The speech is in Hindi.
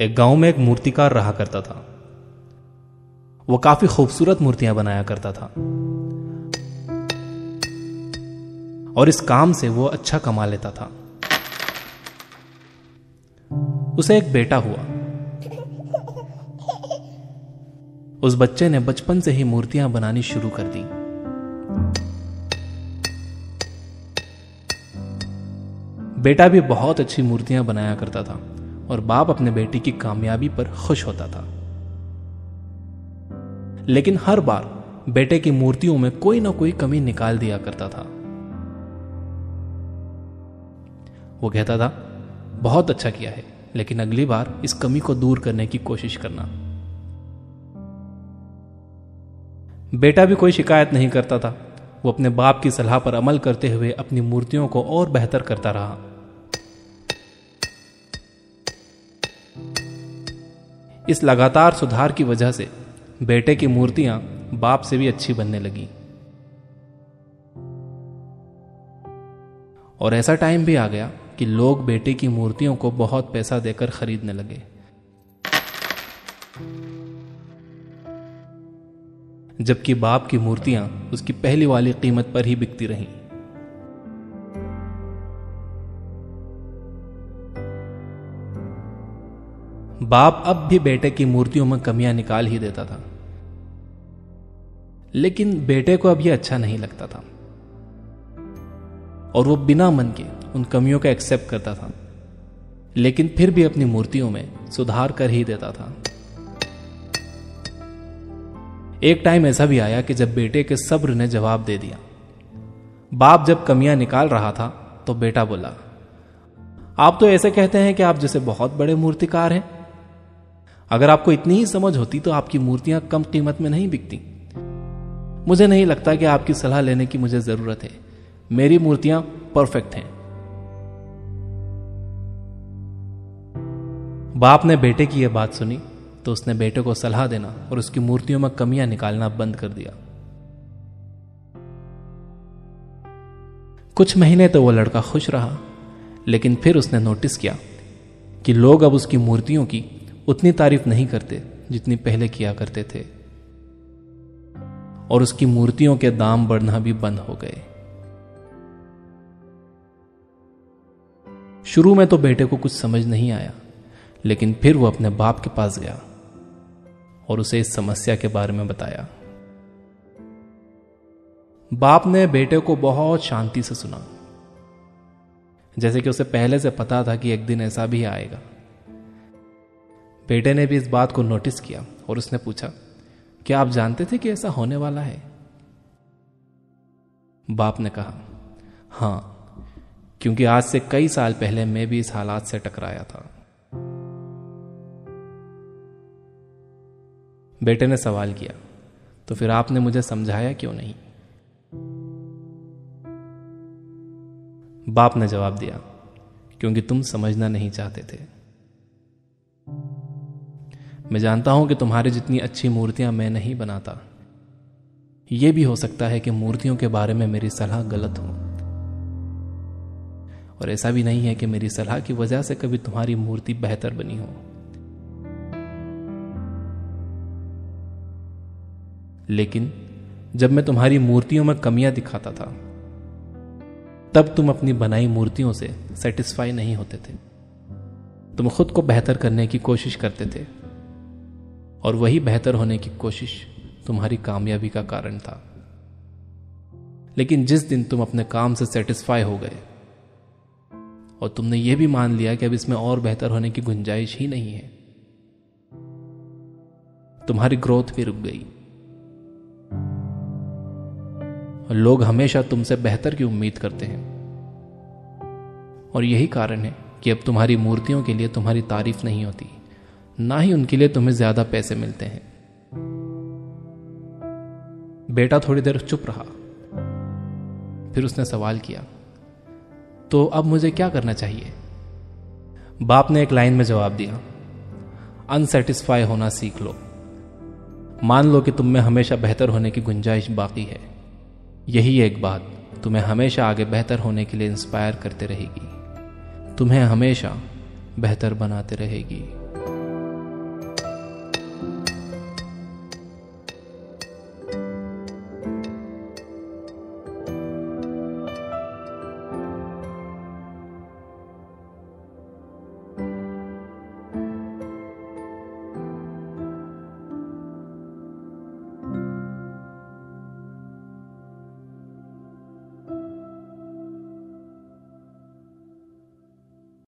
एक गाँव में एक मूर्तिकार रहा करता था। वो काफ़ी खूबसूरत मूर्तियाँ बनाया करता था। और इस काम से वो अच्छा कमा लेता था। उसे एक बेटा हुआ। उस बच्चे ने बचपन से ही मूर्तियाँ बनानी शुरू कर दी। बेटा भी बहुत अच्छी मूर्तियाँ बनाया करता था। और बाप अपने बेटी की कामयाबी पर खुश होता था। लेकिन हर बार बेटे की मूर्तियों में कोई ना कोई कमी निकाल दिया करता था। वो कहता था, बहुत अच्छा किया है, लेकिन अगली बार इस कमी को दूर करने की कोशिश करना। बेटा भी कोई शिकायत नहीं करता था। वो अपने बाप की सलाह पर अमल करते हुए अपनी मूर्तियों को और बेहतर करता रहा। इस लगातार सुधार की वजह से बेटे की मूर्तियाँ बाप से भी अच्छी बनने लगी। और ऐसा टाइम भी आ गया कि लोग बेटे की मूर्तियों को बहुत पैसा देकर खरीदने लगे। जबकि बाप की मूर्तियाँ उसकी पहली वाली कीमत पर ही बिकती रहीं। बाप अब भी बेटे की मूर्तियों में कमियाँ निकाल ही देता था। लेकिन बेटे को अब यह अच्छा नहीं लगता था। और वो बिना मन के उन कमियों का एक्सेप्ट करता था। लेकिन फिर भी अपनी मूर्तियों में सुधार कर ही देता था। एक टाइम ऐसा भी आया कि जब बेटे के सब्र ने जवाब दे दिया। बाप जब कमियाँ निकाल रहा था तो बेटा बोला, आप तो ऐसे कहते हैं कि आप जैसे बहुत बड़े मूर्तिकार हैं। अगर आपको इतनी ही समझ होती तो आपकी मूर्तियाँ कम कीमत में नहीं बिकती। मुझे नहीं लगता कि आपकी सलाह लेने की मुझे ज़रूरत है। मेरी मूर्तियाँ परफेक्ट हैं। बाप ने बेटे की यह बात सुनी तो उसने बेटे को सलाह देना और उसकी मूर्तियों में कमियाँ निकालना बंद कर दिया। कुछ महीने तो वो लड़का खुश रहा, लेकिन फिर उसने नोटिस किया कि लोग अब उसकी मूर्तियों की उतनी तारीफ़ नहीं करते जितनी पहले किया करते थे। और उसकी मूर्तियों के दाम बढ़ना भी बंद हो गए। शुरू में तो बेटे को कुछ समझ नहीं आया, लेकिन फिर वो अपने बाप के पास गया और उसे इस समस्या के बारे में बताया। बाप ने बेटे को बहुत शांति से सुना। जैसे कि उसे पहले से पता था कि एक दिन ऐसा भी आएगा। बेटे ने भी इस बात को नोटिस किया और उसने पूछा, क्या आप जानते थे कि ऐसा होने वाला है? बाप ने कहा, हाँ, क्योंकि आज से कई साल पहले मैं भी इस हालात से टकराया था। बेटे ने सवाल किया तो फिर आपने मुझे समझाया क्यों नहीं? बाप ने जवाब दिया, क्योंकि तुम समझना नहीं चाहते थे। मैं जानता हूँ कि तुम्हारी जितनी अच्छी मूर्तियाँ मैं नहीं बनाता। यह भी हो सकता है कि मूर्तियों के बारे में मेरी सलाह गलत हो। और ऐसा भी नहीं है कि मेरी सलाह की वजह से कभी तुम्हारी मूर्ति बेहतर बनी हो। लेकिन जब मैं तुम्हारी मूर्तियों में कमियाँ दिखाता था, तब तुम अपनी बनाई मूर्तियों से सेटिस्फाई नहीं होते थे। तुम खुद को बेहतर करने की कोशिश करते थे। और वही बेहतर होने की कोशिश तुम्हारी कामयाबी का कारण था। लेकिन जिस दिन तुम अपने काम से सेटिस्फाई हो गए, और तुमने यह भी मान लिया कि अब इसमें और बेहतर होने की गुंजाइश ही नहीं है, तुम्हारी ग्रोथ भी रुक गई। लोग हमेशा तुमसे बेहतर की उम्मीद करते हैं। और यही कारण है कि अब तुम्हारी मूर्तियों के लिए तुम्हारी तारीफ़ नहीं होती। ना ही उनके लिए तुम्हें ज़्यादा पैसे मिलते हैं। बेटा थोड़ी देर चुप रहा। फिर उसने सवाल किया तो अब मुझे क्या करना चाहिए? बाप ने एक लाइन में जवाब दिया, अनसेटिस्फाई होना सीख लो। मान लो कि तुम में हमेशा बेहतर होने की गुंजाइश बाकी है। यही एक बात तुम्हें हमेशा आगे बेहतर होने के लिए इंस्पायर करते रहेगी। तुम्हें हमेशा बेहतर बनाते रहेगी।